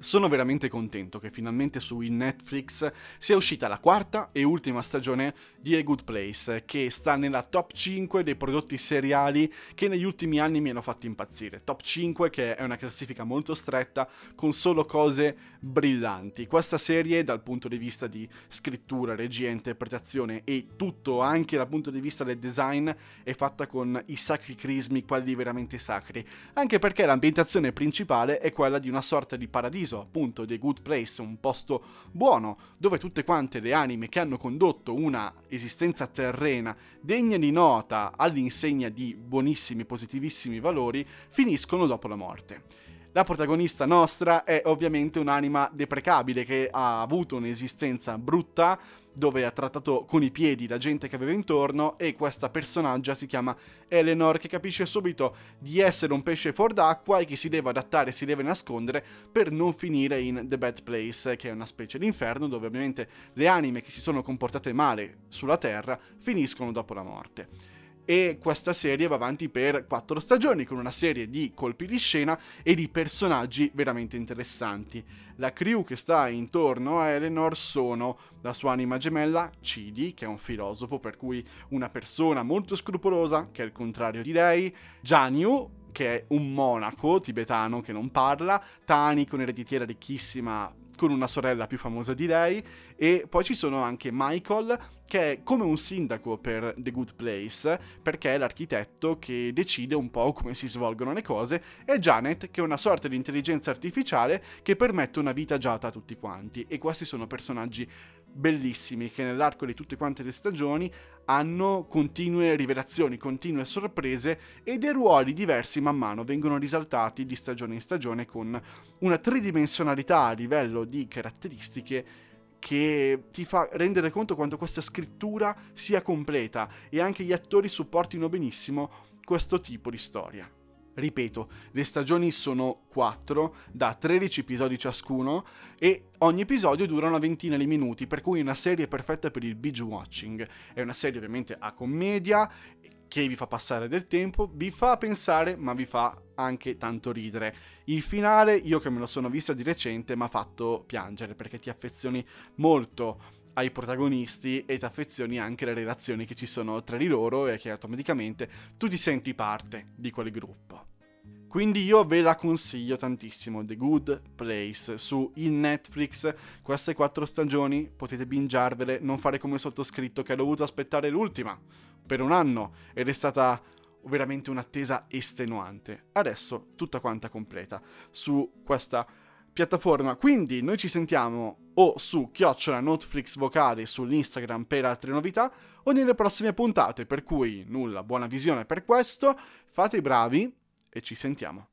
Sono veramente contento che finalmente su Netflix sia uscita la quarta e ultima stagione di A Good Place, che sta nella top 5 dei prodotti seriali che negli ultimi anni mi hanno fatto impazzire. Top 5 che è una classifica molto stretta con solo cose brillanti. Questa serie dal punto di vista di scrittura, regia, interpretazione e tutto anche dal punto di vista del design è fatta con i sacri crismi, quelli veramente sacri. Anche perché l'ambientazione principale è quella di una sorta di paradiso paradiso, appunto, The Good Place, un posto buono, dove tutte quante le anime che hanno condotto una esistenza terrena degna di nota all'insegna di buonissimi, positivissimi valori, finiscono dopo la morte. La protagonista nostra è ovviamente un'anima deprecabile che ha avuto un'esistenza brutta, dove ha trattato con i piedi la gente che aveva intorno e questa personaggia si chiama Eleanor che capisce subito di essere un pesce fuor d'acqua e che si deve adattare, si deve nascondere per non finire in The Bad Place, che è una specie di inferno dove ovviamente le anime che si sono comportate male sulla Terra finiscono dopo la morte e questa serie va avanti per quattro stagioni con una serie di colpi di scena e di personaggi veramente interessanti. La crew che sta intorno a Eleanor sono la sua anima gemella, Cidi, che è un filosofo, per cui una persona molto scrupolosa, che è il contrario di lei, Janyu, che è un monaco tibetano che non parla, Tani con ereditiera ricchissima con una sorella più famosa di lei e poi ci sono anche Michael che è come un sindaco per The Good Place perché è l'architetto che decide un po' come si svolgono le cose e Janet che è una sorta di intelligenza artificiale che permette una vita agiata a tutti quanti. E questi sono personaggi bellissimi che nell'arco di tutte quante le stagioni hanno continue rivelazioni, continue sorprese e dei ruoli diversi man mano vengono risaltati di stagione in stagione con una tridimensionalità a livello di caratteristiche che ti fa rendere conto quanto questa scrittura sia completa e anche gli attori supportino benissimo questo tipo di storia. Ripeto, le stagioni sono 4, da 13 episodi ciascuno, e ogni episodio dura una ventina di minuti, per cui è una serie perfetta per il binge watching. È una serie ovviamente a commedia, che vi fa passare del tempo, vi fa pensare, ma vi fa anche tanto ridere. Il finale, io che me lo sono visto di recente, mi ha fatto piangere, perché ti affezioni molto ai protagonisti e ti affezioni anche alle relazioni che ci sono tra di loro e che automaticamente tu ti senti parte di quel gruppo. Quindi io ve la consiglio tantissimo, The Good Place, su il Netflix, queste quattro stagioni potete bingiarvele, non fare come sottoscritto che ha dovuto aspettare l'ultima per un anno ed è stata veramente un'attesa estenuante. Adesso tutta quanta completa su questa piattaforma. Quindi noi ci sentiamo o su chiocciola Netflix vocale sull'Instagram per altre novità o nelle prossime puntate, per cui nulla, buona visione per questo, fate i bravi e ci sentiamo.